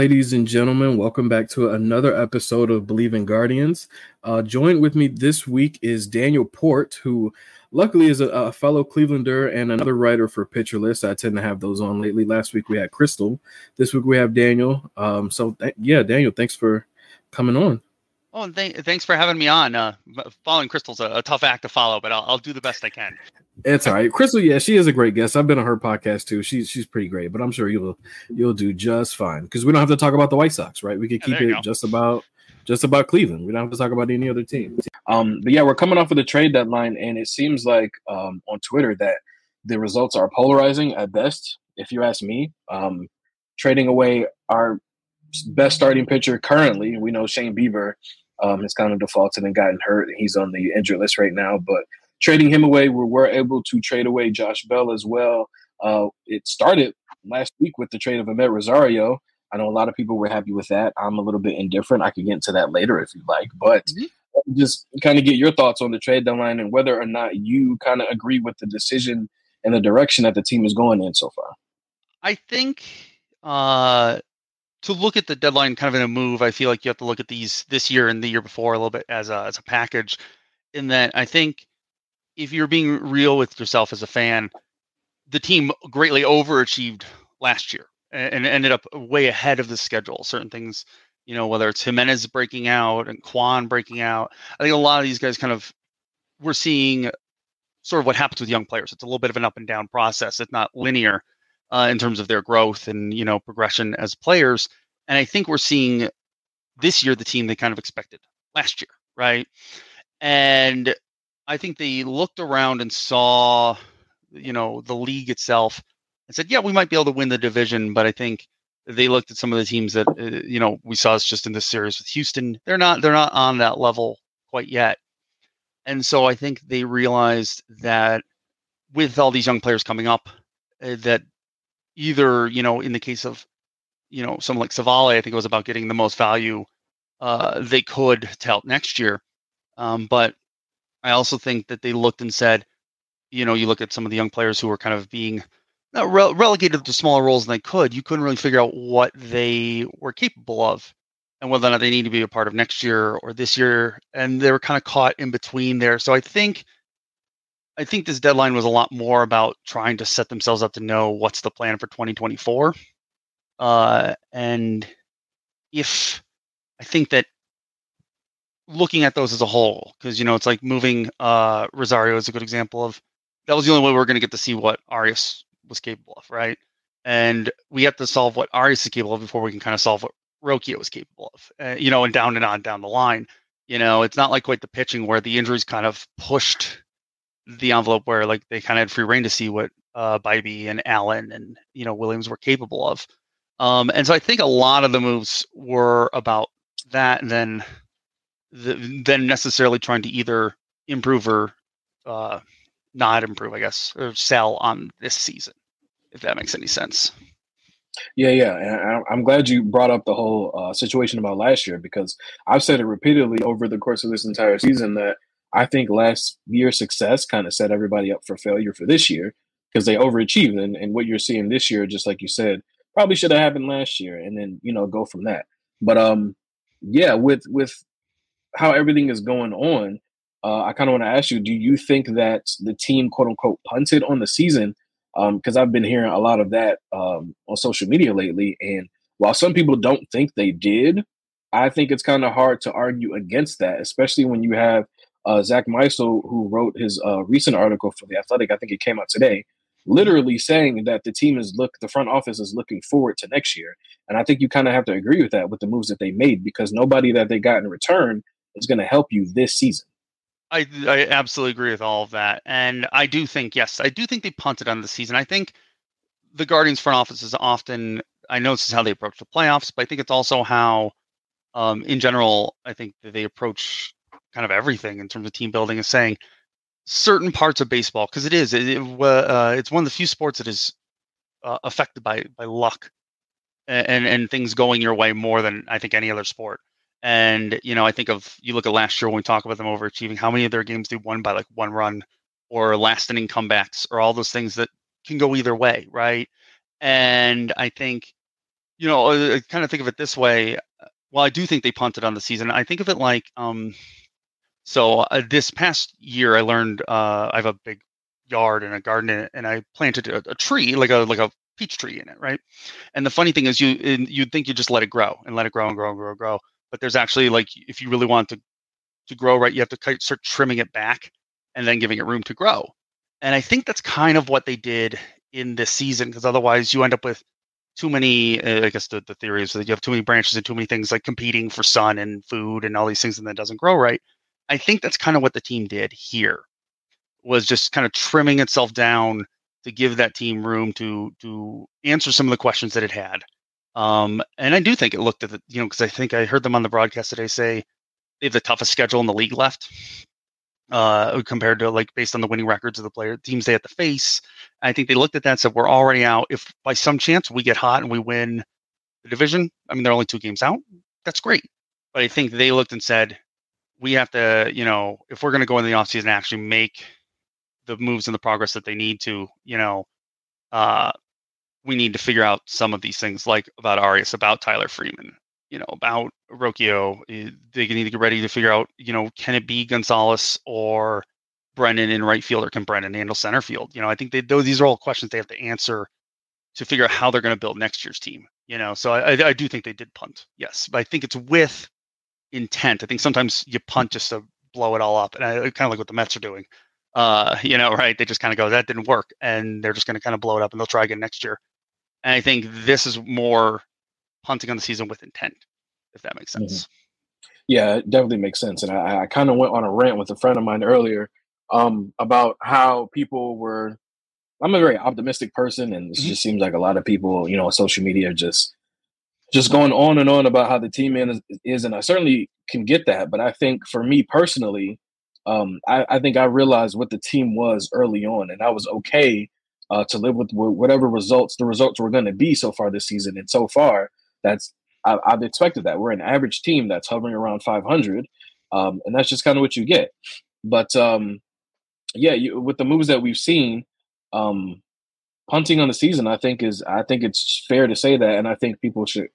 Ladies and gentlemen, welcome back to another episode of Believe in Guardians. Uh, joined with me this week is Daniel Port, who luckily is a, a, fellow Clevelander and another writer for Pitcher List. I tend to have those on lately. Last week we had Crystal. This week we have Daniel. Um, so th- yeah, Daniel, thanks for coming on. Oh, and th- thanks for having me on. Uh, following Crystal's a, a, tough act to follow, but I'll, I'll do the best I can. It's all right. Crystal, yeah, she is a great guest. I've been on her podcast too. She's she's pretty great, but I'm sure you'll you'll do just fine because we don't have to talk about the White Sox, right? We could keep it go. just about just about Cleveland. We don't have to talk about any other team. Um, but yeah, we're coming off of the trade deadline, and it seems like um, on Twitter that the results are polarizing at best. If you ask me, um, trading away our best starting pitcher currently, we know Shane Bieber um, has kind of defaulted and gotten hurt. He's on the injured list right now, but trading him away, we were able to trade away Josh Bell as well. Uh, it started last week with the trade of Amed Rosario. I know a lot of people were happy with that. I'm a little bit indifferent. I could get into that later if you like, but mm-hmm. just kind of get your thoughts on the trade deadline and whether or not you kind of agree with the decision and the direction that the team is going in so far. I think uh, to look at the deadline kind of in a move, I feel like you have to look at these this year and the year before a little bit as a as a package. In that, I think if you're being real with yourself as a fan, the team greatly overachieved last year and, ended up way ahead of the schedule. Certain things, you know, whether it's Giménez breaking out and Kwan breaking out, I think a lot of these guys kind of we're seeing sort of what happens with young players. It's a little bit of an up and down process. It's not linear uh, in terms of their growth and you know progression as players. And I think we're seeing this year the team they kind of expected last year, right? And I think they looked around and saw, you know, the league itself and said, yeah, we might be able to win the division. But I think they looked at some of the teams that, uh, you know, we saw us just in this series with Houston. They're not, they're not on that level quite yet. And so I think they realized that with all these young players coming up, uh, that either, you know, in the case of, you know, someone like Civale, I think it was about getting the most value uh, they could to help next year. Um, but I also think that they looked and said, you know, you look at some of the young players who were kind of being re- relegated to smaller roles than they could. You couldn't really figure out what they were capable of and whether or not they need to be a part of next year or this year. And they were kind of caught in between there. So I think, I think this deadline was a lot more about trying to set themselves up to know what's the plan for 2024. Uh, and if I think that looking at those as a whole because you know it's like moving uh rosario is a good example of that was the only way we are going to get to see what arias was capable of right and we have to solve what arias is capable of before we can kind of solve what Rocchio was capable of uh, you know and down and on down the line you know it's not like quite the pitching where the injuries kind of pushed the envelope where like they kind of had free reign to see what uh Bibee and Allen and you know Williams were capable of um and so I think a lot of the moves were about that and then the, than necessarily trying to either improve or uh, not improve, I guess, or sell on this season, if that makes any sense. Yeah, yeah, and I'm glad you brought up the whole uh, situation about last year because I've said it repeatedly over the course of this entire season that I think last year's success kind of set everybody up for failure for this year because they overachieved, and, and what you're seeing this year, just like you said, probably should have happened last year, and then you know go from that. But um, yeah, with with how everything is going on, uh, I kind of want to ask you: Do you think that the team, quote unquote, punted on the season? Because um, I've been hearing a lot of that um, on social media lately, and while some people don't think they did, I think it's kind of hard to argue against that, especially when you have uh, Zach Meisel, who wrote his uh, recent article for the Athletic. I think it came out today, literally saying that the team is look, the front office is looking forward to next year, and I think you kind of have to agree with that with the moves that they made because nobody that they got in return is going to help you this season. I, I absolutely agree with all of that. And I do think, yes, I do think they punted on the season. I think the Guardians front office is often, I know this is how they approach the playoffs, but I think it's also how um, in general, I think they approach kind of everything in terms of team building is saying certain parts of baseball because it is it, it uh, it's one of the few sports that is uh, affected by by luck and and things going your way more than I think any other sport. And you know, I think of you look at last year when we talk about them overachieving, how many of their games they won by like one run or last inning comebacks or all those things that can go either way, right? And I think, you know, I kind of think of it this way. Well, I do think they punted on the season. I think of it like, um, so uh, this past year, I learned uh, I have a big yard and a garden, and I planted a, a tree, like a like a peach tree in it, right? And the funny thing is, you you'd think you just let it grow and let it grow and grow and grow and grow, but there's actually like if you really want to to grow right, you have to start trimming it back and then giving it room to grow. And I think that's kind of what they did in this season, because otherwise you end up with too many. Uh, I guess the, the theory is that you have too many branches and too many things like competing for sun and food and all these things, and that doesn't grow right. I think that's kind of what the team did here, was just kind of trimming itself down to give that team room to to answer some of the questions that it had. Um, and I do think it looked at the you know because I think I heard them on the broadcast today say they have the toughest schedule in the league left uh, compared to like based on the winning records of the player teams they have to face. I think they looked at that and said, we're already out. If by some chance we get hot and we win the division, I mean, they're only two games out. That's great. But I think they looked and said, we have to, you know, if we're going to go in the offseason and actually make the moves and the progress that they need to, you know, uh, we need to figure out some of these things like about Arias, about Tyler Freeman, you know, about Rocchio. Eh, they need to get ready to figure out, you know, can it be Gonzalez or Brennan in right field or can Brennan handle center field? You know, I think they, those, these are all questions they have to answer to figure out how they're going to build next year's team. You know, so I, I do think they did punt, yes, but I think it's with intent. I think sometimes you punt just to blow it all up, and I kind of like what the Mets are doing. Uh, you know, right? They just kind of go, that didn't work, and they're just going to kind of blow it up, and they'll try again next year. And I think this is more punting on the season with intent, if that makes mm-hmm. sense. Mm-hmm. Yeah, it definitely makes sense. And I, I kind of went on a rant with a friend of mine earlier um, about how people were. I'm a very optimistic person, and it mm-hmm. just seems like a lot of people, you know, on social media, just just going on and on about how the team is, is and I certainly can get that. But I think for me personally, um, I, I, think I realized what the team was early on, and I was okay uh, to live with whatever results the results were going to be so far this season. And so far, that's I, have expected that. We're an average team that's hovering around 500, um, and that's just kind of what you get. But um, yeah, you, with the moves that we've seen, um, punting on the season, I think is I think it's fair to say that, and I think people should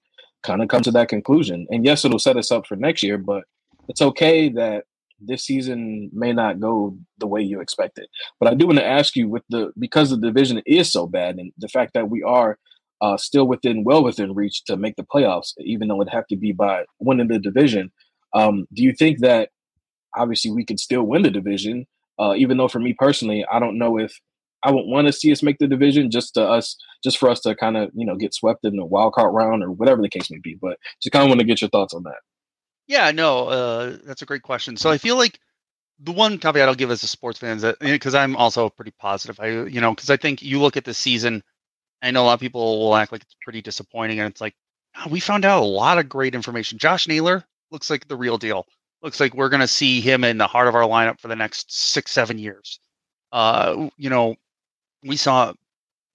kind of come to that conclusion. And yes, it'll set us up for next year, but it's okay that this season may not go the way you expected. But I do want to ask you with the because the division is so bad and the fact that we are uh, still within well within reach to make the playoffs, even though it'd have to be by winning the division. Um, do you think that obviously we could still win the division? Uh, even though for me personally, I don't know if I would want to see us make the division just to us, just for us to kind of you know get swept in the wild card round or whatever the case may be. But just kind of want to get your thoughts on that. Yeah, no, uh, that's a great question. So I feel like the one caveat I'll give as a sports fan is that because I'm also pretty positive. I you know because I think you look at the season I know a lot of people will act like it's pretty disappointing, and it's like oh, we found out a lot of great information. Josh Naylor looks like the real deal. Looks like we're going to see him in the heart of our lineup for the next six, seven years. Uh, you know, we saw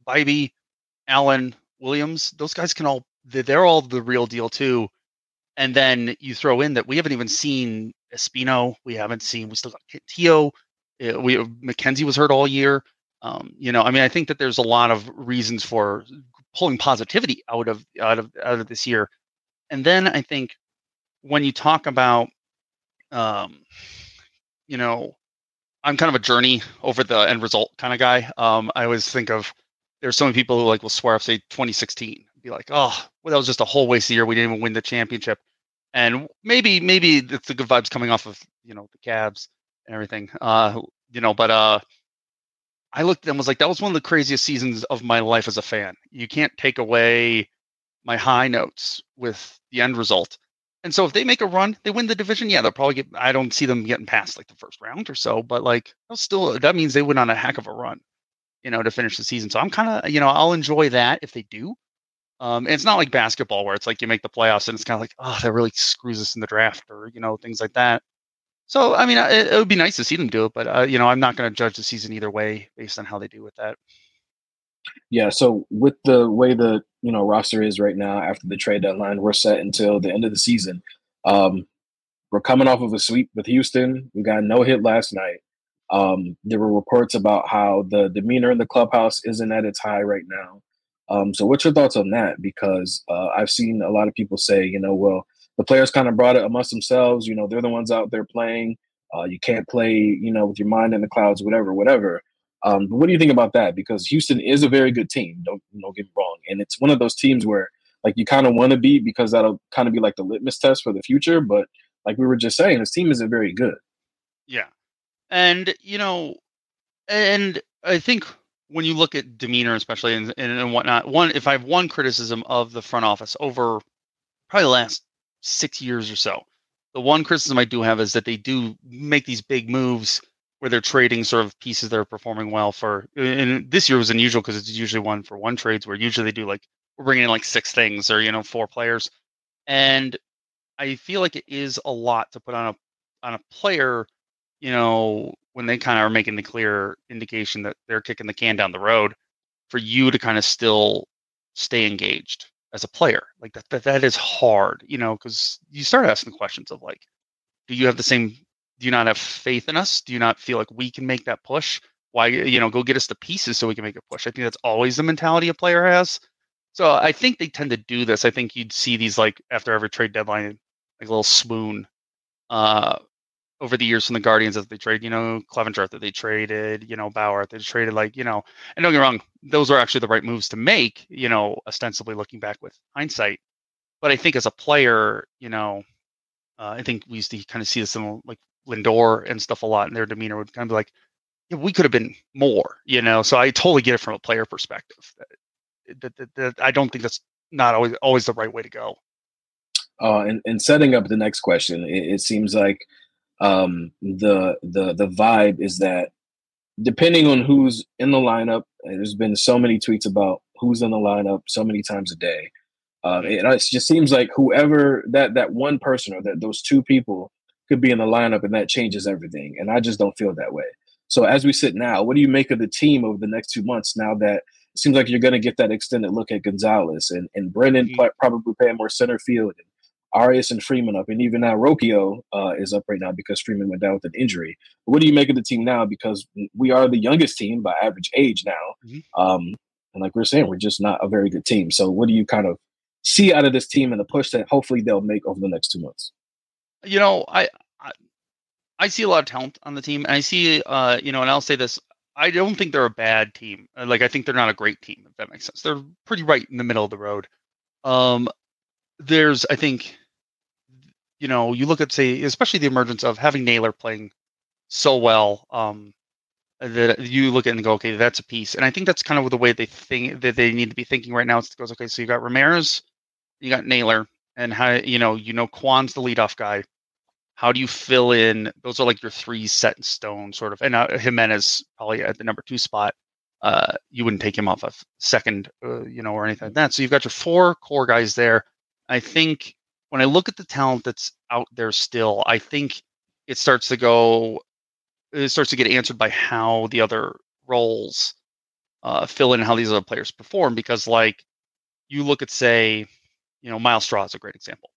Bibee, Allen, Williams. Those guys can all they're all the real deal too. And then you throw in that we haven't even seen Espino. We haven't seen. We still got Tio. Uh, we McKenzie was hurt all year. Um, you know, I mean, I think that there's a lot of reasons for pulling positivity out of out of out of this year. And then I think when you talk about, um, you know, I'm kind of a journey over the end result kind of guy. Um, I always think of there's so many people who like will swear off say 2016, be like, oh, well, that was just a whole waste of year. We didn't even win the championship. And maybe maybe it's the good vibes coming off of you know the Cavs and everything. Uh, you know, but uh, I looked and was like, that was one of the craziest seasons of my life as a fan. You can't take away my high notes with the end result. And so if they make a run, they win the division. Yeah, they'll probably get. I don't see them getting past like the first round or so, but like still that means they went on a heck of a run, you know, to finish the season. So I'm kind of you know I'll enjoy that if they do. Um, and it's not like basketball where it's like you make the playoffs and it's kind of like, oh, that really screws us in the draft or, you know, things like that. So, I mean, it, it would be nice to see them do it, but, uh, you know, I'm not going to judge the season either way based on how they do with that. Yeah. So, with the way the, you know, roster is right now after the trade deadline, we're set until the end of the season. Um, we're coming off of a sweep with Houston. We got no hit last night. Um, there were reports about how the demeanor in the clubhouse isn't at its high right now. Um, so, what's your thoughts on that? Because uh, I've seen a lot of people say, you know, well, the players kind of brought it amongst themselves. You know, they're the ones out there playing. Uh, you can't play, you know, with your mind in the clouds, whatever, whatever. Um, but what do you think about that? Because Houston is a very good team. Don't don't get me wrong, and it's one of those teams where like you kind of want to be because that'll kind of be like the litmus test for the future. But like we were just saying, this team isn't very good. Yeah, and you know, and I think when you look at demeanor, especially and, and whatnot, one if I have one criticism of the front office over probably the last six years or so, the one criticism I do have is that they do make these big moves where they're trading sort of pieces that are performing well for. And this year was unusual because it's usually one for one trades where usually they do like we're bringing in like six things or you know four players, and I feel like it is a lot to put on a on a player, you know, when they kind of are making the clear indication that they're kicking the can down the road for you to kind of still stay engaged as a player like that that, that is hard you know because you start asking questions of like do you have the same do you not have faith in us? Do you not feel like we can make that push? Why you know go get us the pieces so we can make a push? I think that's always the mentality a player has. So i think they tend to do this. I think you'd see these like after every trade deadline like a little swoon uh over the years from the Guardians that they trade, you know, Clevinger that they traded, you know, Bauer that they traded, like, you know, and don't get wrong, those were actually the right moves to make, you know, ostensibly looking back with hindsight. But I think as a player, you know, uh, I think we used to kind of see this in like Lindor and stuff a lot, and their demeanor would kind of be like, yeah, we could have been more, you know. So I totally get it from a player perspective. That, that, that, I don't think that's not always always the right way to go. Uh, and, and setting up the next question, it, it seems like um, the the the vibe is that depending on who's in the lineup, there's been so many tweets about who's in the lineup so many times a day. Uh, it, it just seems like whoever that that one person or that those two people could be in the lineup, and that changes everything. And I just don't feel that way. So as we sit now, what do you make of the team over the next two months? Now that it seems like you're going to get that extended look at Gonzalez and and Brennan mm-hmm. probably playing more center field and Arias and Freeman up, and even now Rocchio uh, is up right now because Freeman went down with an injury. But what do you make of the team now? Because we are the youngest team by average age now, mm-hmm. um, and like we are saying, we're just not a very good team. So what do you kind of see out of this team and the push that hopefully they'll make over the next two months? You know, I I, I see a lot of talent on the team, and I see, uh, you know, and I'll say this. I don't think they're a bad team. Like I think they're not a great team, if that makes sense. They're pretty right in the middle of the road. Um, there's, I think, you know, you look at say, especially the emergence of having Naylor playing so well, um, that you look at and go, okay, that's a piece. And I think that's kind of the way they think that they need to be thinking right now. It goes, okay, so you got Ramirez, you got Naylor, and how you know, you know, Kwan's the leadoff guy. How do you fill in? Those are like your three set in stone, sort of. And uh, Giménez probably at the number two spot. Uh, you wouldn't take him off of second, uh, you know, or anything like that. So you've got your four core guys there. I think when I look at the talent that's out there still, I think it starts to go, it starts to get answered by how the other roles uh, fill in how these other players perform. Because, like, you look at, say, you know, Myles Straw is a great example.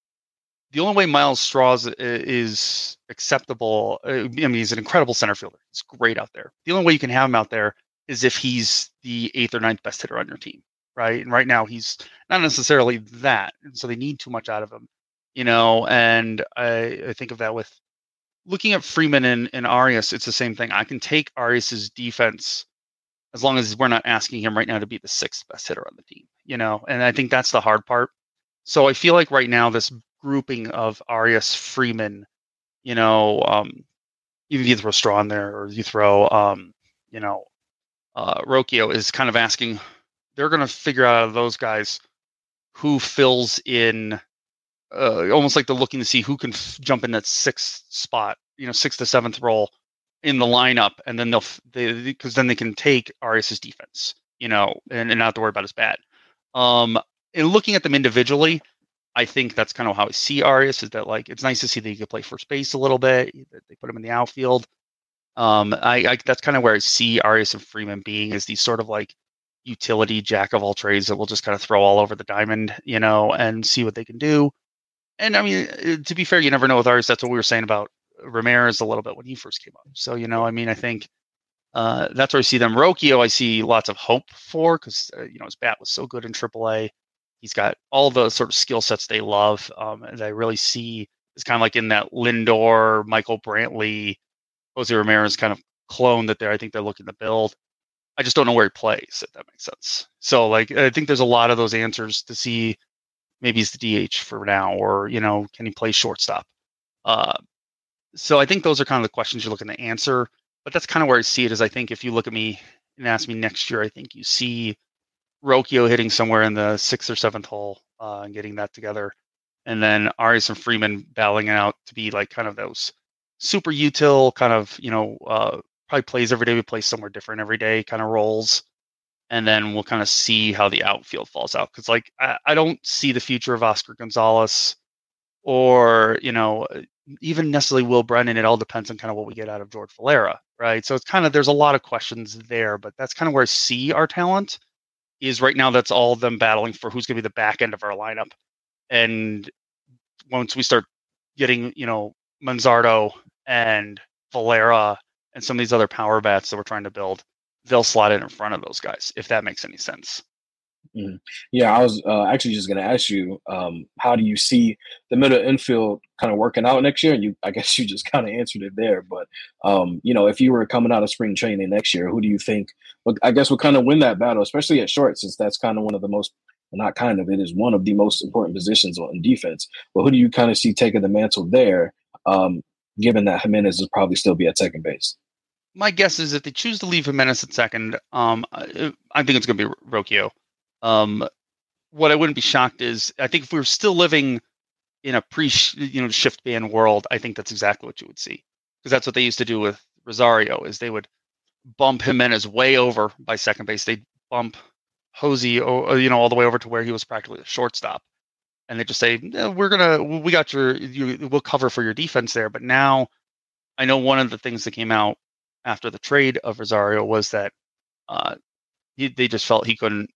The only way Myles Straw is acceptable, uh, I mean, he's an incredible center fielder. He's great out there. The only way you can have him out there is if he's the eighth or ninth best hitter on your team, right? And right now he's not necessarily that, and so they need too much out of him you know, and I, I think of that with looking at Freeman and, and Arias, it's the same thing. I can take Arias's defense as long as we're not asking him right now to be the sixth best hitter on the team, you know, and I think that's the hard part. So I feel like right now this grouping of Arias, Freeman, you know, um, even if you throw Straw in there or you throw, um, you know, uh, Rocchio is kind of asking, they're going to figure out of those guys who fills in uh, almost like they're looking to see who can f- jump in that sixth spot, you know, sixth to seventh role in the lineup, and then they'll they because then they can take Arias's defense, you know, and, and not to worry about his bat. Um, in looking at them individually, I think that's kind of how I see Arias is that like it's nice to see that he could play first base a little bit. They put him in the outfield. Um, I, I that's kind of where I see Arias and Freeman being is these sort of like utility jack of all trades that we'll just kind of throw all over the diamond, you know, and see what they can do. And I mean, uh, to be fair, you never know with Arias. That's what we were saying about Ramirez a little bit when he first came up. So you know, I mean, I think uh, that's where I see them. Rocchio, I see lots of hope for because uh, you know his bat was so good in AAA. He's got all the sort of skill sets they love, um, and I really see it's kind of like in that Lindor, Michael Brantley, Jose Ramirez kind of clone that they're. I think they're looking to build. I just don't know where he plays, if that makes sense. So like I think there's a lot of those answers to see. Maybe he's the DH for now, or you know, can he play shortstop? Uh, so I think those are kind of the questions you're looking to answer. But that's kind of where I see it. Is I think if you look at me and ask me next year, I think you see Rocchio hitting somewhere in the sixth or seventh hole uh, and getting that together, and then Arias and Freeman battling out to be like kind of those super util kind of you know uh, probably plays every day. We play somewhere different every day, kind of roles, and then we'll kind of see how the outfield falls out. Because like I, I don't see the future of Oscar Gonzalez or you know even necessarily Will Brennan. It all depends on kind of what we get out of George Valera, right? So it's kind of there's a lot of questions there, but that's kind of where I see our talent is right now. That's all them battling for who's going to be the back end of our lineup, and once we start getting you know Manzardo and Valera and some of these other power bats that we're trying to build, they'll slot in in front of those guys, if that makes any sense. Mm-hmm. Yeah, I was uh, actually just going to ask you, um, how do you see the middle infield kind of working out next year? And you, I guess you just kind of answered it there. But um, you know, if you were coming out of spring training next year, who do you think? Well, I guess would kind of win that battle, especially at short, since that's kind of one of the most, not kind of, it is one of the most important positions on defense. But who do you kind of see taking the mantle there? Um, given that Giménez will probably still be at second base my guess is if they choose to leave Giménez at second, um, I think it's going to be Rocchio. Um, what I wouldn't be shocked is I think if we were still living in a pre you know shift ban world, I think that's exactly what you would see because that's what they used to do with Rosario is they would bump Giménez way over by second base. They'd bump Jose, you know, all the way over to where he was practically a shortstop, and they just say, "We're gonna, we got your, you, we'll cover for your defense there." But now, I know one of the things that came out after the trade of Rosario was that uh, he, they just felt he couldn't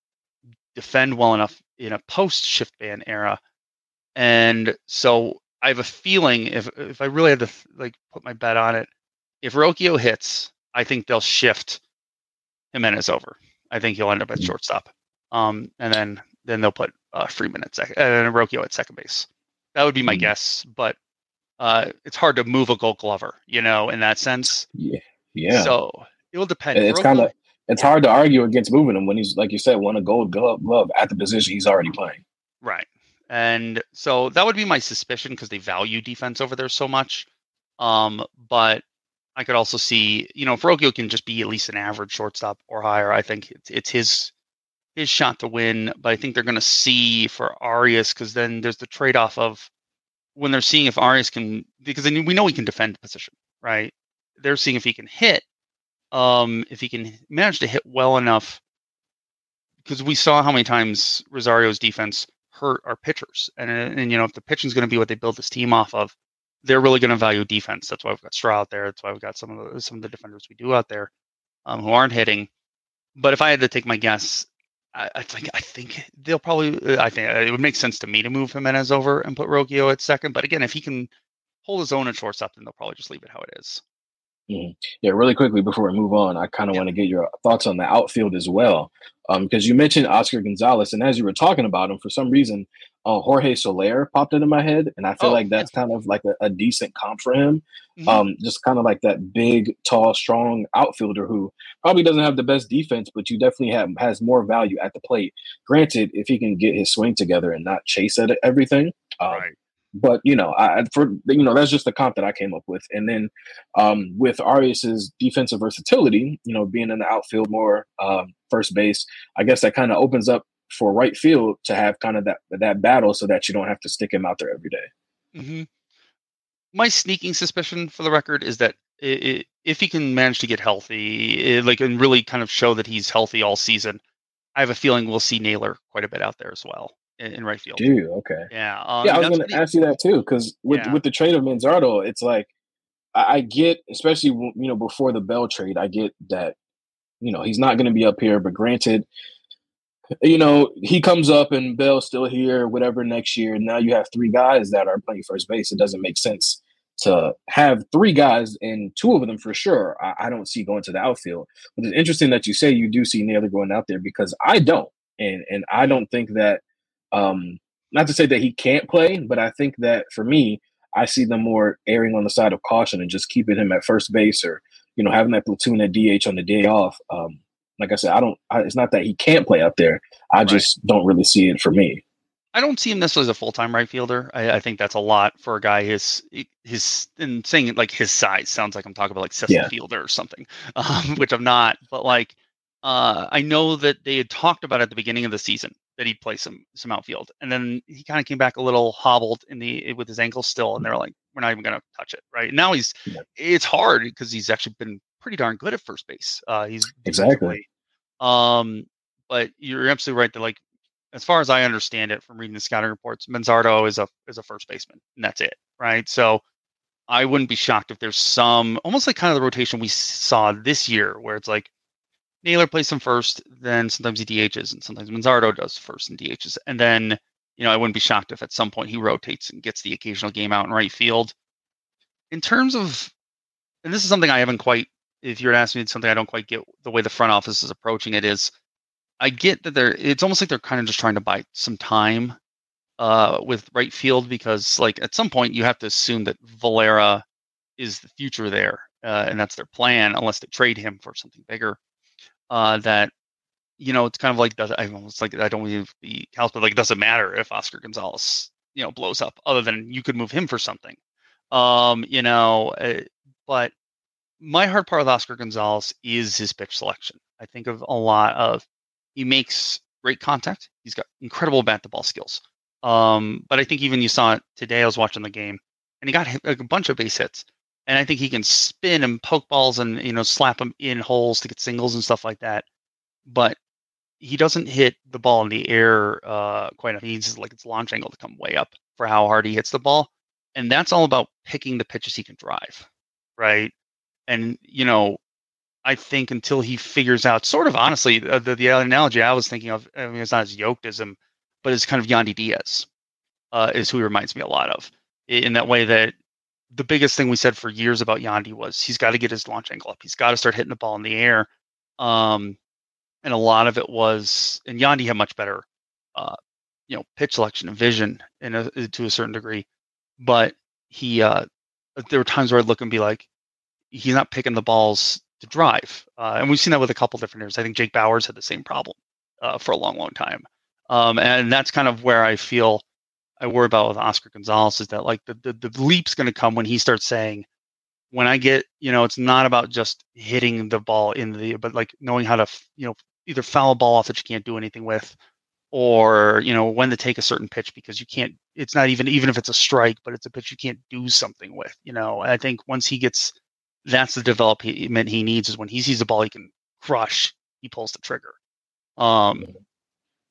defend well enough in a post shift ban era. And so I have a feeling if if I really had to like put my bet on it, if Rocchio hits, I think they'll shift Giménez over. I think he'll end up at mm. shortstop. Um, and then then they'll put uh, Freeman at second and Rocchio at second base. That would be my mm guess, but uh, it's hard to move a Gold Glover, you know, in that sense. Yeah. Yeah. So it will depend. It's kind of it's hard to argue against moving him when he's like you said, won a gold glove, at the position he's already playing. Right. And so that would be my suspicion because they value defense over there so much. Um, but I could also see, you know, if can just be at least an average shortstop or higher, I think it's, it's his his shot to win. But I think they're going to see for Arias because then there's the trade off of when they're seeing if Arias can because we know he can defend the position, right? they're seeing if he can hit, um, if he can manage to hit well enough, because we saw how many times Rosario's defense hurt our pitchers, and and you know if the pitching is going to be what they build this team off of, they're really going to value defense. That's why we've got Straw out there. That's why we've got some of the some of the defenders we do out there um, who aren't hitting. But if I had to take my guess, I, I, think I think they'll probably. I think it would make sense to me to move Giménez over and put Rocchio at second. But again, if he can hold his own at shortstop, then they'll probably just leave it how it is. Mm-hmm. Yeah, really quickly before we move on, I kind of yeah. want to get your thoughts on the outfield as well, because um, you mentioned Oscar Gonzalez, and as you were talking about him, for some reason, uh, Jorge Soler popped into my head, and I feel oh, like that's yeah. kind of like a, a, decent comp for him. Mm-hmm. Um, just kind of like that big, tall, strong outfielder who probably doesn't have the best defense, but you definitely have has more value at the plate. Granted, if he can get his swing together and not chase at everything, um, right but you know, I for you know that's just the comp that I came up with. And then um, with Arias's defensive versatility, you know, being in the outfield more, um, first base, I guess that kind of opens up for right field to have kind of that that battle, so that you don't have to stick him out there every day. Mm-hmm. My sneaking suspicion, for the record, is that if he can manage to get healthy, like and really kind of show that he's healthy all season, I have a feeling we'll see Naylor quite a bit out there as well. In, in right field. Do you? Okay. Yeah. Um, yeah, I was going to ask you that too, because with Yeah. with the trade of Manzardo, it's like I, I get, especially you know before the Bell trade, I get that you know he's not going to be up here, but granted, you know he comes up and Bell's still here, whatever next year. Now you have three guys that are playing first base. It doesn't make sense to have three guys and two of them for sure. I, I don't see going to the outfield. But it's interesting that you say you do see Naylor going out there because I don't, and and I don't think that. Um, not to say that he can't play, but I think that for me, I see them more erring on the side of caution and just keeping him at first base or you know having that platoon at DH on the day off. Um, like I said, I don't. I, it's not that he can't play out there. I just don't really see it for me. I don't see him necessarily as a full time right fielder. I, I think that's a lot for a guy his his and saying like his size sounds like I'm talking about like Cecil Yeah. Fielder or something, um, which I'm not. But like uh, I know that they had talked about at the beginning of the season that he'd play some some outfield, and then he kind of came back a little hobbled in the with his ankle still, and they're like, we're not even going to touch it, right? now he's it's hard because he's actually been pretty darn good at first base. Uh, he's Exactly. Um, but you're absolutely right that like as far as I understand it from reading the scouting reports, Manzardo is a is a first baseman, and that's it, right? So I wouldn't be shocked if there's some almost like kind of the rotation we saw this year, where it's like Naylor plays some first, then sometimes he DHs, and sometimes Manzardo does first and DHs, and then you know I wouldn't be shocked if at some point he rotates and gets the occasional game out in right field. In terms of, and this is something I haven't quite. If you're asking me something I don't quite get the way the front office is approaching it is I get that they're it's almost like they're kind of just trying to buy some time uh with right field because like at some point you have to assume that Valera is the future there uh, and that's their plan unless they trade him for something bigger uh that you know it's kind of like does I almost like I don't even be house but like it doesn't matter if Oscar Gonzalez you know blows up other than you could move him for something um you know uh, but my hard part with Oscar Gonzalez is his pitch selection I think of a lot of he makes great contact. He's got incredible bat to ball skills. Um, but I think even you saw it today. I was watching the game, and he got a bunch of base hits. And I think he can spin and poke balls and you know slap them in holes to get singles and stuff like that. But he doesn't hit the ball in the air uh, quite enough. He needs like its launch angle to come way up for how hard he hits the ball, and that's all about picking the pitches he can drive, right? And you know, I think until he figures out, sort of honestly, the, the analogy I was thinking of, I mean, it's not as yoked as him, but it's kind of Yandy Diaz, uh, is who he reminds me a lot of in that way that the biggest thing we said for years about Yandy was he's got to get his launch angle up. He's got to start hitting the ball in the air. Um, and a lot of it was, and Yandy had much better, uh, you know, pitch selection and vision in a, to a certain degree, but he, uh, there were times where I'd look and be like, he's not picking the balls to drive. Uh, and we've seen that with a couple different hitters. I think Jake Bauers had the same problem uh, for a long, long time. Um, and that's kind of where I feel I worry about with Oscar Gonzalez is that like the, the, the leap's going to come when he starts saying, when I get, you know, it's not about just hitting the ball in the, but like knowing how to, you know, either foul a ball off that you can't do anything with, or you know when to take a certain pitch because you can't. It's not even even if it's a strike, but it's a pitch you can't do something with. You know, I think once he gets that's the development he needs is when he sees the ball he can crush, he pulls the trigger. Um,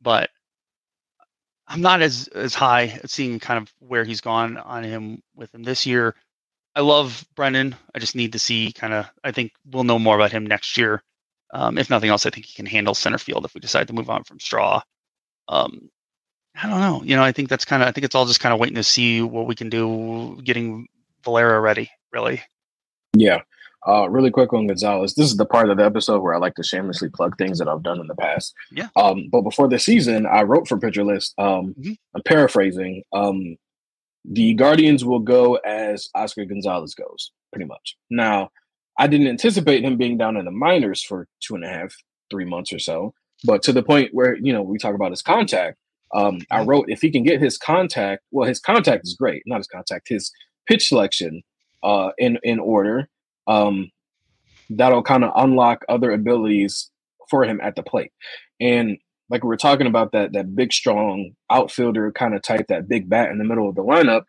but I'm not as as high at seeing kind of where he's gone on him with him this year. I love Brennan. I just need to see kind of. I think we'll know more about him next year. Um, if nothing else, I think he can handle center field if we decide to move on from Straw. Um, I don't know. You know, I think that's kind of. I think it's all just kind of waiting to see what we can do, getting Valera ready. Really. Yeah. Uh, really quick on Gonzalez. This is the part of the episode where I like to shamelessly plug things that I've done in the past. Yeah. Um, but before the season, I wrote for Pitcher List. Um, Mhm. I'm paraphrasing. Um, the Guardians will go as Oscar Gonzalez goes, pretty much. Now, I didn't anticipate him being down in the minors for two and a half, three months or so. But to the point where you know we talk about his contact, um, I Mhm. wrote if he can get his contact. Well, his contact is great, not his contact. His pitch selection uh, in in order. Um, that'll kind of unlock other abilities for him at the plate. And like we were talking about that that big strong outfielder kind of type, that big bat in the middle of the lineup,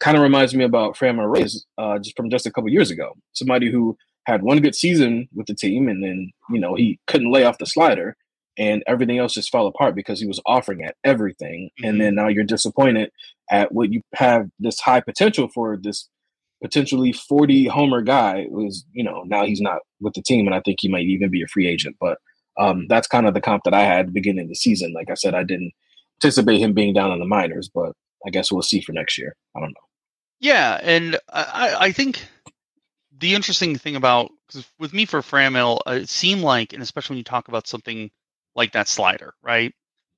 kind of reminds me about Fran Reyes uh, just from just a couple years ago. Somebody who had one good season with the team, and then you know he couldn't lay off the slider. and everything else just fell apart because he was offering at everything. Mm-hmm. And then now you're disappointed at what you have this high potential for this potentially 40 homer guy was, you know, now he's not with the team. And I think he might even be a free agent. But um, that's kind of the comp that I had at the beginning of the season. Like I said, I didn't anticipate him being down in the minors, but I guess we'll see for next year. I don't know. Yeah. And I, I think the interesting thing about, because with me for Franmil, uh, it seemed like, and especially when you talk about something like that slider, right?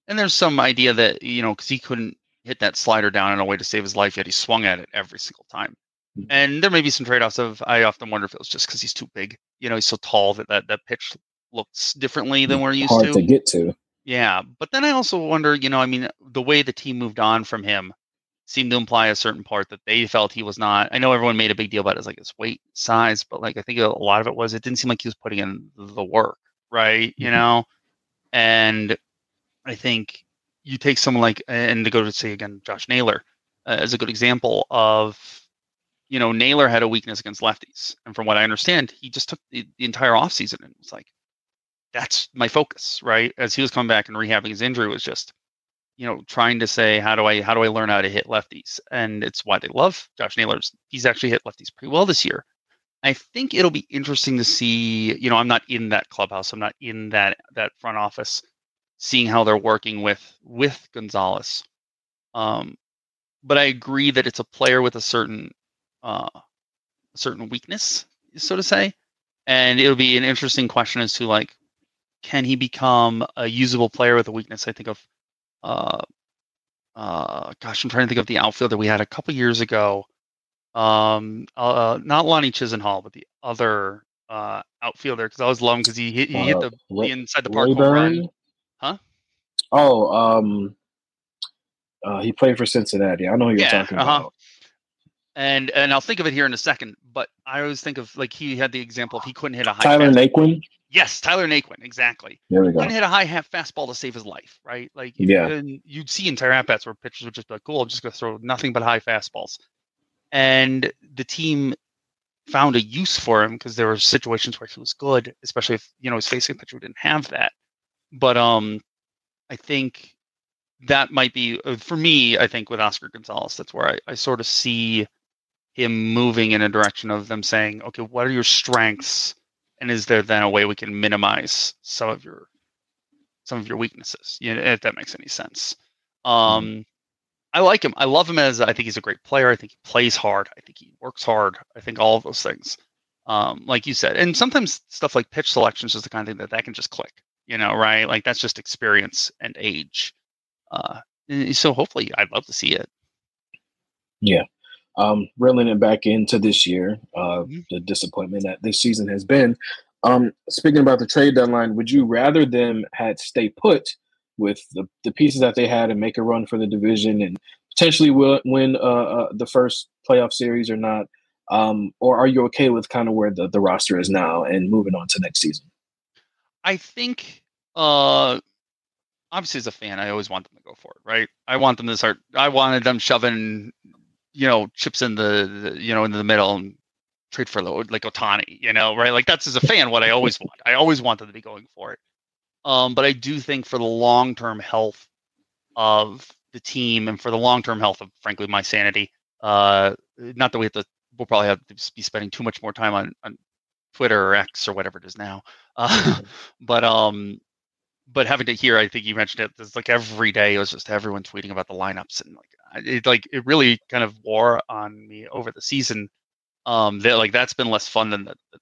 And there's some idea that, you know, because he couldn't hit that slider down in a way to save his life, yet he swung at it every single time. Mm-hmm. And there may be some trade offs of, I often wonder if it was just because he's too big. You know, he's so tall that that, that pitch looks differently than we're used Hard to. to get to. Yeah. But then I also wonder, you know, I mean, the way the team moved on from him seemed to imply a certain part that they felt he was not. I know everyone made a big deal about his like his weight, size, but like I think a lot of it was it didn't seem like he was putting in the work, right? You mm-hmm. know, and I think you take someone like, and to go to say again, Josh Naylor uh, as a good example of, you know, Naylor had a weakness against lefties. And from what I understand, he just took the, the entire offseason and was like, that's my focus, right? As he was coming back and rehabbing his injury was just, you know, trying to say, how do I, how do I learn how to hit lefties? And it's why they love Josh Naylor's. He's actually hit lefties pretty well this year. I think it'll be interesting to see. You know, I'm not in that clubhouse. I'm not in that that front office, seeing how they're working with with Gonzalez. Um, but I agree that it's a player with a certain uh, a certain weakness, so to say, and it'll be an interesting question as to like, can he become a usable player with a weakness? I think of, uh, uh, gosh, I'm trying to think of the outfielder we had a couple years ago um, uh, not Lonnie Chisenhall, but the other uh, outfielder because I was loving because he hit, he hit the, uh, the inside the park run. Huh? Oh, um, uh, he played for Cincinnati. I know who you're yeah, talking uh-huh. about. And and I'll think of it here in a second, but I always think of like he had the example if he couldn't hit a high. Tyler Naquin. Yes, Tyler Naquin, exactly. There we go. Couldn't hit a high half fastball to save his life, right? Like yeah, you'd see entire at bats where pitchers would just be like, "Cool, I'm just gonna throw nothing but high fastballs." and the team found a use for him because there were situations where he was good, especially if you know he's facing pitcher who didn't have that. But um, I think that might be uh, for me. I think with Oscar Gonzalez, that's where I, I sort of see him moving in a direction of them saying, okay, what are your strengths, and is there then a way we can minimize some of your some of your weaknesses? You know, if that makes any sense. Mm-hmm. Um, I like him. I love him as I think he's a great player. I think he plays hard. I think he works hard. I think all of those things, um, like you said, and sometimes stuff like pitch selection is the kind of thing that that can just click. You know, right? Like that's just experience and age. Uh, so hopefully, I'd love to see it. Yeah, um, reeling it back into this year, uh, mm-hmm. the disappointment that this season has been. Um, speaking about the trade deadline, would you rather them had stay put with the, the pieces that they had and make a run for the division and potentially will, win uh, uh, the first playoff series or not? Um, or are you okay with kind of where the, the roster is now and moving on to next season? I think, uh, obviously, as a fan, I always want them to go for it, right? I want them to start. I wanted them shoving, you know, chips in the, the you know, into the middle and trade for like Ohtani, you know, right? Like that's as a fan what I always want. I always want them to be going for it. Um, but I do think for the long term health of the team and for the long term health of, frankly, my sanity, uh, not that we have to, we'll probably have to be spending too much more time on, on Twitter or X or whatever it is now. Uh, but um, but having to hear, I think you mentioned it. It's like every day it was just everyone tweeting about the lineups and like it like it really kind of wore on me over the season. Um, that like that's been less fun than the, the,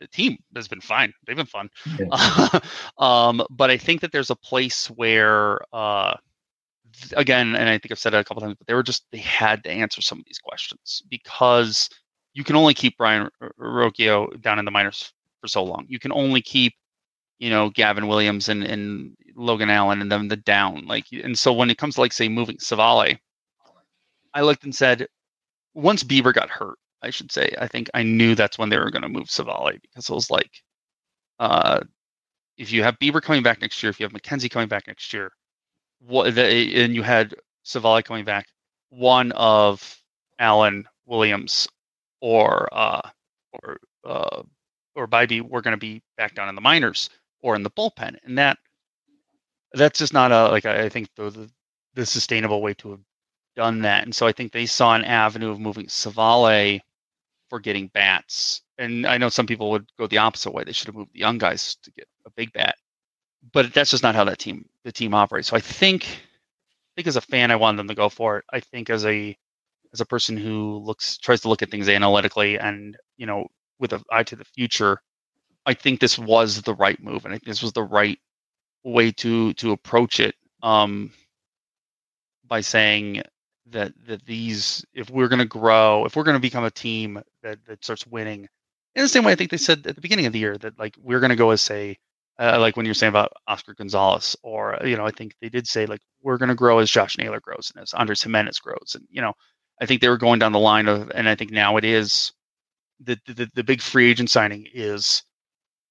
the team has been fine. They've been fun. Yeah. um, but I think that there's a place where, uh, again, and I think I've said it a couple times, but they were just they had to answer some of these questions because you can only keep Brayan Rocchio down in the minors for so long. You can only keep, you know, Gavin Williams and, and Logan Allen and them the down. Like, and so when it comes to like say moving Civale, I looked and said, once Bieber got hurt, I should say. I think I knew that's when they were going to move Civale because it was like, uh, if you have Bieber coming back next year, if you have McKenzie coming back next year, what and you had Civale coming back, one of Allen Williams or uh, or uh, or Bibee were going to be back down in the minors or in the bullpen, and that that's just not a like I think the, the the sustainable way to have done that. And so I think they saw an avenue of moving Civale for getting bats. And I know some people would go the opposite way. They should have moved the young guys to get a big bat. But that's just not how that team the team operates. So I think I think as a fan I wanted them to go for it. I think as a as a person who looks tries to look at things analytically and, you know, with an eye to the future, I think this was the right move and I think this was the right way to to approach it. Um by saying that that these if we're going to grow if we're going to become a team that that starts winning in the same way i think they said at the beginning of the year that like we're going to go as say uh, like when you're saying about oscar gonzalez or you know i think they did say like we're going to grow as josh naylor grows and as Andrés Giménez grows and you know i think they were going down the line of and i think now it is the the, the big free agent signing is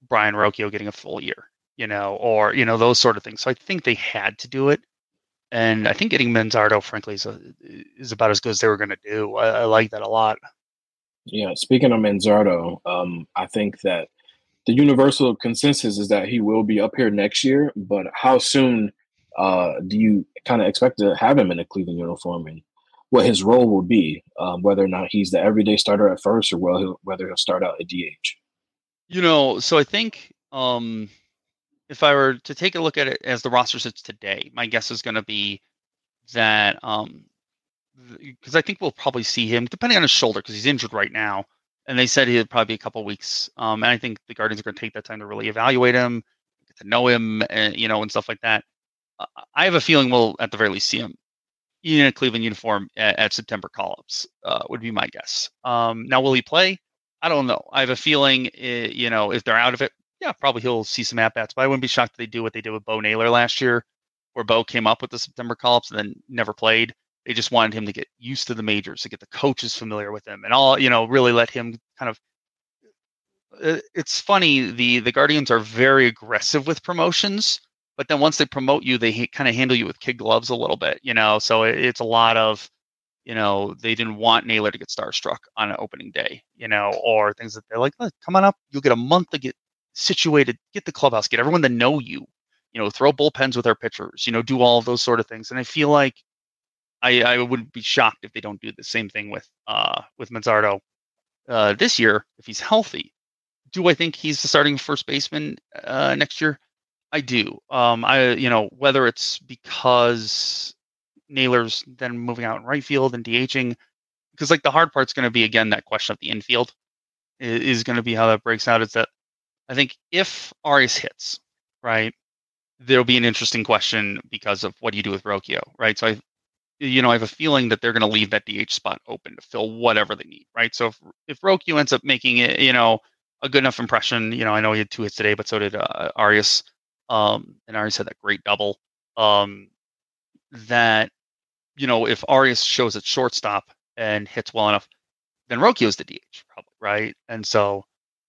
brayan rocchio getting a full year you know or you know those sort of things so i think they had to do it and I think getting Manzardo, frankly, is, a, is about as good as they were going to do. I, I, like that a lot. Yeah, speaking of Manzardo, um, I think that the universal consensus is that he will be up here next year. But how soon uh, do you kind of expect to have him in a Cleveland uniform, and what his role will be, um, whether or not he's the everyday starter at first, or well, whether he'll start out at DH? You know, so I think um, if I were to take a look at it as the roster sits today, my guess is going to be that um because I think we'll probably see him depending on his shoulder because he's injured right now, and they said he'd probably be a couple weeks. Um, and I think the Guardians are going to take that time to really evaluate him, get to know him, and you know, and stuff like that. I have a feeling we'll at the very least see him in a Cleveland uniform at, at September call-ups. Uh, would be my guess. Um, now, will he play? I don't know. I have a feeling, it, you know, if they're out of it, yeah, probably he'll see some at bats. But I wouldn't be shocked if they do what they did with Bo Naylor last year, where Bo came up with the September call ups and then never played. They just wanted him to get used to the majors, to get the coaches familiar with him, and all you know, really let him kind of. Uh, it's funny the the Guardians are very aggressive with promotions, but then once they promote you, they kind of handle you with kid gloves a little bit, you know. So it, it's a lot of you know, they didn't want Naylor to get starstruck on an opening day, you know, or things that they're like, come on up, you'll get a month to get situated, get the clubhouse, get everyone to know you, you know, throw bullpens with our pitchers, you know, do all those sort of things. And I feel like I, I wouldn't be shocked if they don't do the same thing with uh with Manzardo uh, this year if he's healthy. Do I think he's the starting first baseman uh, next year? I do. Um, I you know whether it's because Naylor's then moving out in right field and DHing, because like the hard part's going to be again that question of the infield is, is going to be how that breaks out. Is that I think if Arias hits, right, there'll be an interesting question because of what do you do with Rocchio, right? So I, you know, I have a feeling that they're going to leave that DH spot open to fill whatever they need, right? So if if ends up making it, you know, a good enough impression, you know, I know he had two hits today, but so did uh, Arias, um, and Arias had that great double. Um, that you know, if Arias shows at shortstop and hits well enough, then Rocchio's the DH probably, right? And so,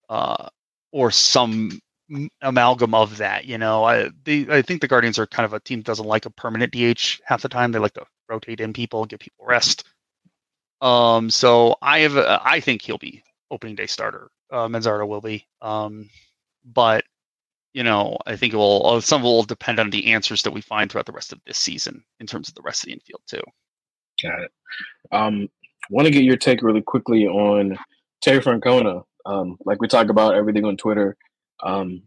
uh, or some amalgam of that. You know, I I think the Guardians are kind of a team that doesn't like a permanent DH half the time. They like to rotate in people, give people rest. Um, so I have a, I think he'll be opening day starter. Uh, Manzardo will be. Um, but you know, I think it will uh, some will depend on the answers that we find throughout the rest of this season in terms of the rest of the infield too. Got it. Um, want to get your take really quickly on Terry Francona. Um, like we talk about everything on Twitter. Um,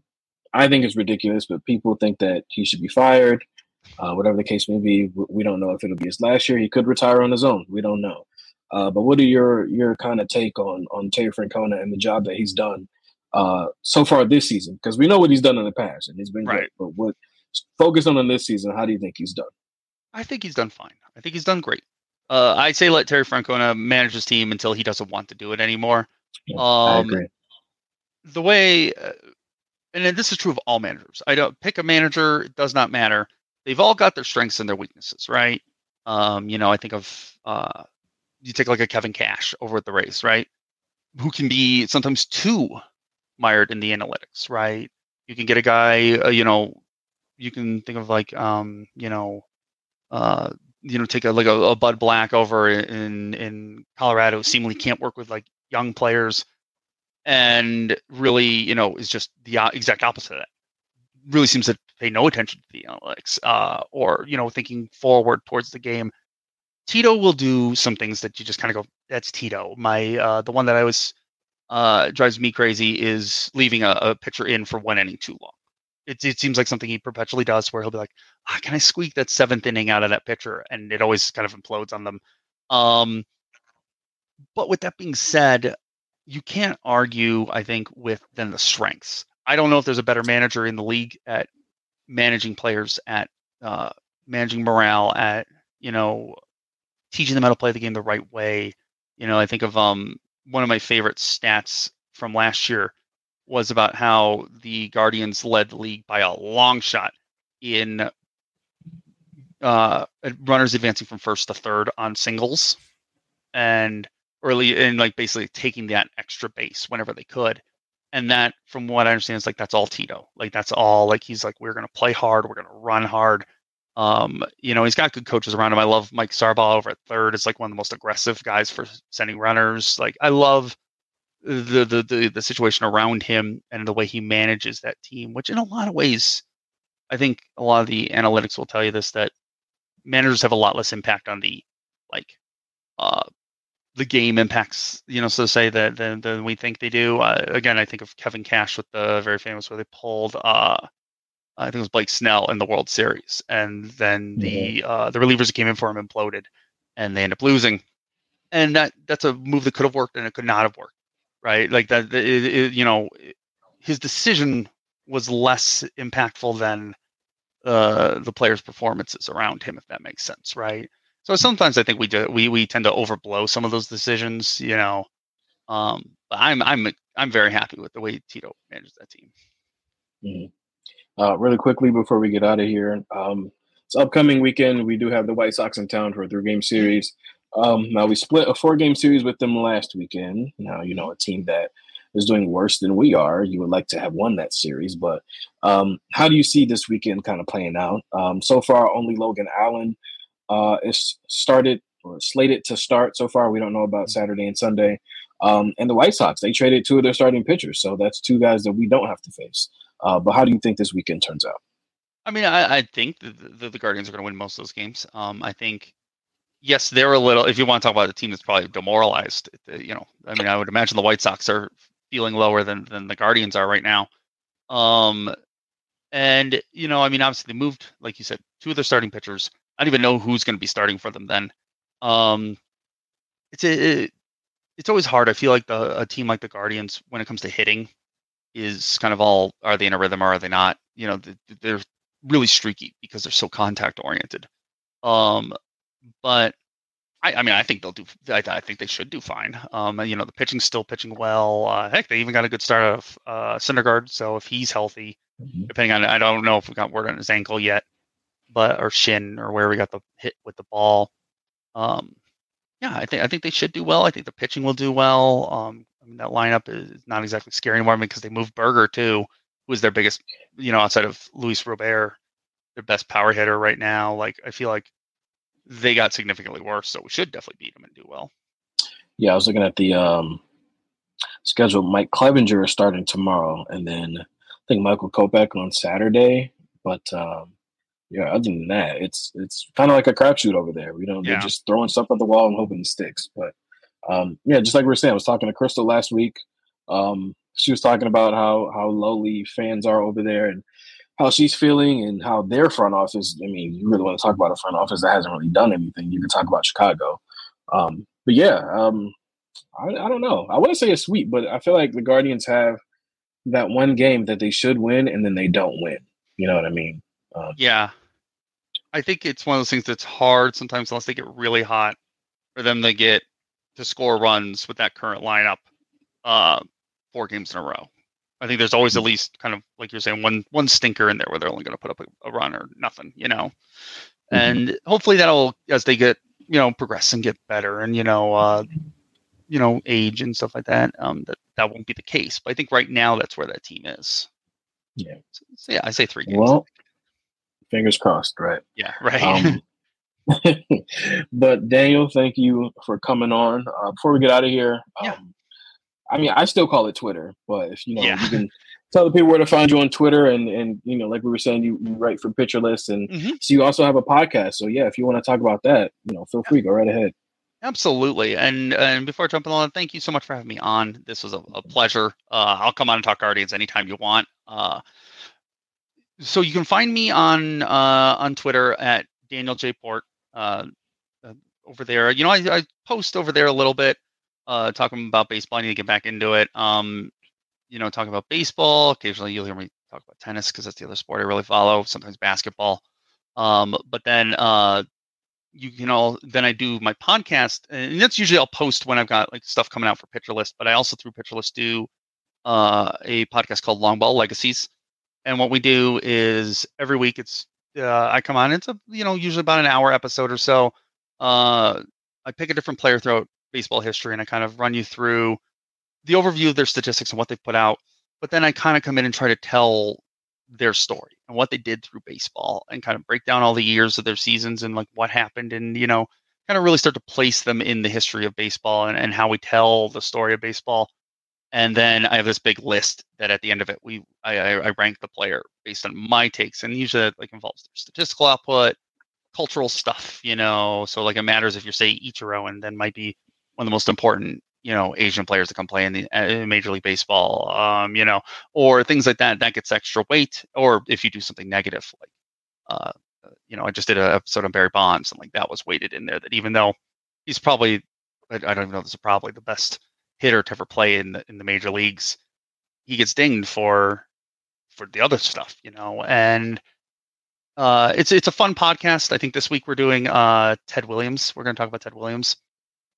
I think it's ridiculous, but people think that he should be fired. Uh, whatever the case may be, we don't know if it'll be his last year. He could retire on his own. We don't know. Uh, but what are your your kind of take on on Terry Francona and the job that he's done uh, so far this season? Because we know what he's done in the past, and he's been right. Great, but what focus on in this season? How do you think he's done? I think he's done fine. I think he's done great. Uh, I'd say let Terry Francona manage his team until he doesn't want to do it anymore. Yeah, um, the way, uh, and this is true of all managers. I don't pick a manager; it does not matter. They've all got their strengths and their weaknesses, right? Um, you know, I think of uh, you take like a Kevin Cash over at the Rays, right? Who can be sometimes too mired in the analytics, right? You can get a guy, uh, you know, you can think of like, um, you know, uh, you know, take a like a, a Bud Black over in in Colorado, seemingly can't work with like young players, and really, you know, is just the exact opposite of that. Really seems to pay no attention to the analytics, uh, or you know, thinking forward towards the game. Tito will do some things that you just kind of go, "That's Tito." My uh, the one that I was uh, drives me crazy is leaving a, a pitcher in for one inning too long. It, it seems like something he perpetually does, where he'll be like, ah, "Can I squeak that seventh inning out of that pitcher?" And it always kind of implodes on them. Um, but with that being said, you can't argue, I think, with then the strengths. I don't know if there's a better manager in the league at managing players, at uh, managing morale, at you know, teaching them how to play the game the right way. You know, I think of um one of my favorite stats from last year was about how the Guardians led the league by a long shot in uh, runners advancing from first to third on singles, and early and like basically taking that extra base whenever they could. And that, from what I understand, is like that's all Tito. Like that's all. Like he's like we're gonna play hard, we're gonna run hard. Um, you know, he's got good coaches around him. I love Mike Sarbaugh over at third. It's like one of the most aggressive guys for sending runners. Like I love the the the, the situation around him and the way he manages that team, which in a lot of ways, I think a lot of the analytics will tell you this that managers have a lot less impact on the like uh the game impacts, you know, so to say that than, than we think they do. Uh, again, I think of Kevin Cash with the very famous where they pulled uh I think it was Blake Snell in the World Series, and then the mm-hmm. uh, the relievers that came in for him imploded, and they end up losing. And that that's a move that could have worked and it could not have worked, right? Like that, it, it, you know, his decision was less impactful than uh, the players' performances around him, if that makes sense, right? So sometimes I think we do we we tend to overblow some of those decisions, you know. Um, but I'm I'm I'm very happy with the way Tito manages that team. Mm-hmm. Uh, really quickly before we get out of here, um, it's upcoming weekend. We do have the White Sox in town for a three game series. Um, now we split a four game series with them last weekend. Now you know a team that is doing worse than we are. You would like to have won that series, but um, how do you see this weekend kind of playing out? Um, so far, only Logan Allen uh, is started or slated to start. So far, we don't know about Saturday and Sunday. Um, and the White Sox, they traded two of their starting pitchers, so that's two guys that we don't have to face. Uh, but how do you think this weekend turns out? I mean, I, I think the, the, the, Guardians are going to win most of those games. Um, I think, yes, they're a little. If you want to talk about a team that's probably demoralized, you know, I mean, I would imagine the White Sox are feeling lower than than the Guardians are right now. Um, and you know, I mean, obviously they moved, like you said, two of their starting pitchers. I don't even know who's going to be starting for them then. Um, it's a, it, it's always hard. I feel like the a team like the Guardians, when it comes to hitting, is kind of all are they in a rhythm or are they not? You know, they're really streaky because they're so contact oriented. Um, but I, I mean, I think they'll do. I, I, think they should do fine. Um, you know, the pitching's still pitching well. Uh, heck, they even got a good start of uh, Syndergaard. So if he's healthy, mm-hmm. depending on, I don't know if we got word on his ankle yet, but or shin or where we got the hit with the ball. Um, yeah, I think I think they should do well. I think the pitching will do well. Um, I mean, that lineup is not exactly scary anymore because they moved Burger too, who's their biggest, you know, outside of Luis Robert, their best power hitter right now. Like I feel like they got significantly worse, so we should definitely beat them and do well. Yeah, I was looking at the um, schedule. Mike Clevinger is starting tomorrow, and then I think Michael Kopech on Saturday. But um, yeah, other than that, it's it's kind of like a crapshoot over there. You yeah. they're just throwing stuff at the wall and hoping it sticks. But um, yeah, just like we were saying, I was talking to Crystal last week. Um, she was talking about how how lowly fans are over there and how she's feeling and how their front office. I mean, you really want to talk about a front office that hasn't really done anything. You can talk about Chicago, um, but yeah, um, I, I don't know. I wouldn't say it's sweet, but I feel like the Guardians have that one game that they should win and then they don't win. You know what I mean? Um, yeah, I think it's one of those things that's hard sometimes unless they get really hot for them to get to score runs with that current lineup uh, four games in a row. I think there's always at least kind of like you're saying one one stinker in there where they're only going to put up a, a, run or nothing, you know. Mm-hmm. And hopefully that'll as they get you know progress and get better and you know uh, you know age and stuff like that um, that that won't be the case. But I think right now that's where that team is. Yeah. So, so yeah, I say three games. Well, fingers crossed, right? Yeah, right. Um, but Daniel, thank you for coming on. Uh, before we get out of here, yeah. Um, I mean, I still call it Twitter, but if you know, Yeah. you can tell the people where to find you on Twitter, and and you know, like we were saying, you, you write for Pitcher List, and Mhm. so you also have a podcast. So yeah, if you want to talk about that, you know, feel free, go right ahead. Absolutely. And and before jumping on, thank you so much for having me on. This was a, a pleasure. Uh, I'll come on and talk Guardians anytime you want. Uh, so you can find me on uh, on Twitter at Daniel J Port. Uh, uh, over there, you know, I, I post over there a little bit, uh, talking about baseball. I need to get back into it. Um, you know, talking about baseball. Occasionally, you'll hear me talk about tennis because that's the other sport I really follow. Sometimes basketball. Um, but then uh, you can all then I do my podcast, and that's usually I'll post when I've got like stuff coming out for Pitcher List. But I also through Pitcher List do uh, a podcast called Long Ball Legacies, and what we do is every week it's uh, I come on. It's a you know usually about an hour episode or so. Uh, I pick a different player throughout baseball history, and I kind of run you through the overview of their statistics and what they've put out. But then I kind of come in and try to tell their story and what they did through baseball and kind of break down all the years of their seasons and like what happened and you know kind of really start to place them in the history of baseball and, and how we tell the story of baseball and then i have this big list that at the end of it we i, I, I rank the player based on my takes and usually that like involves their statistical output cultural stuff you know so like it matters if you're say ichiro and then might be one of the most important you know Asian players that come play in the uh, Major League Baseball, um, you know, or things like that. That gets extra weight. Or if you do something negative, like, uh, you know, I just did an episode on Barry Bonds, and like that was weighted in there. That even though he's probably, I don't even know, this is probably the best hitter to ever play in the in the major leagues, he gets dinged for for the other stuff, you know, and. Uh, it's it's a fun podcast. I think this week we're doing uh, Ted Williams. We're going to talk about Ted Williams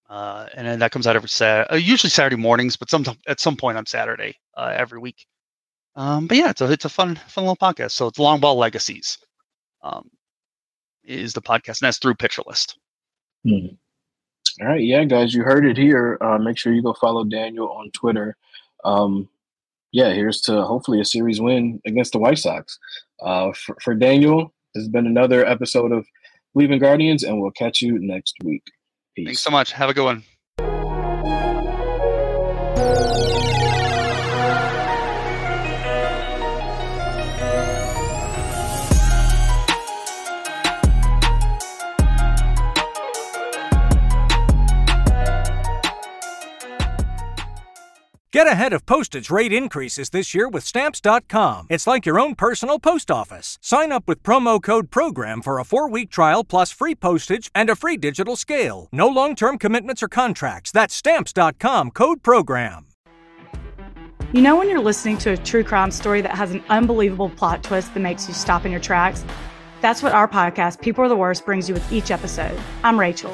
uh, and then that comes out every Sat, uh, usually Saturday mornings, but some at some point on Saturday uh, every week. Um, but yeah, it's a it's a fun fun little podcast. So it's Long Ball Legacies, um, is the podcast, and that's through Pitcher List. Hmm. All right, yeah, guys, you heard it here. Uh, make sure you go follow Daniel on Twitter. Um, yeah, here's to hopefully a series win against the White Sox. Uh, for, for Daniel, this has been another episode of Leaving Guardians, and we'll catch you next week. Peace. Thanks so much. Have a good one. Get ahead of postage rate increases this year with Stamps.com. It's like your own personal post office. Sign up with promo code PROGRAM for a four week trial plus free postage and a free digital scale. No long term commitments or contracts. That's Stamps.com code PROGRAM. You know, when you're listening to a true crime story that has an unbelievable plot twist that makes you stop in your tracks? That's what our podcast, People Are the Worst, brings you with each episode. I'm Rachel.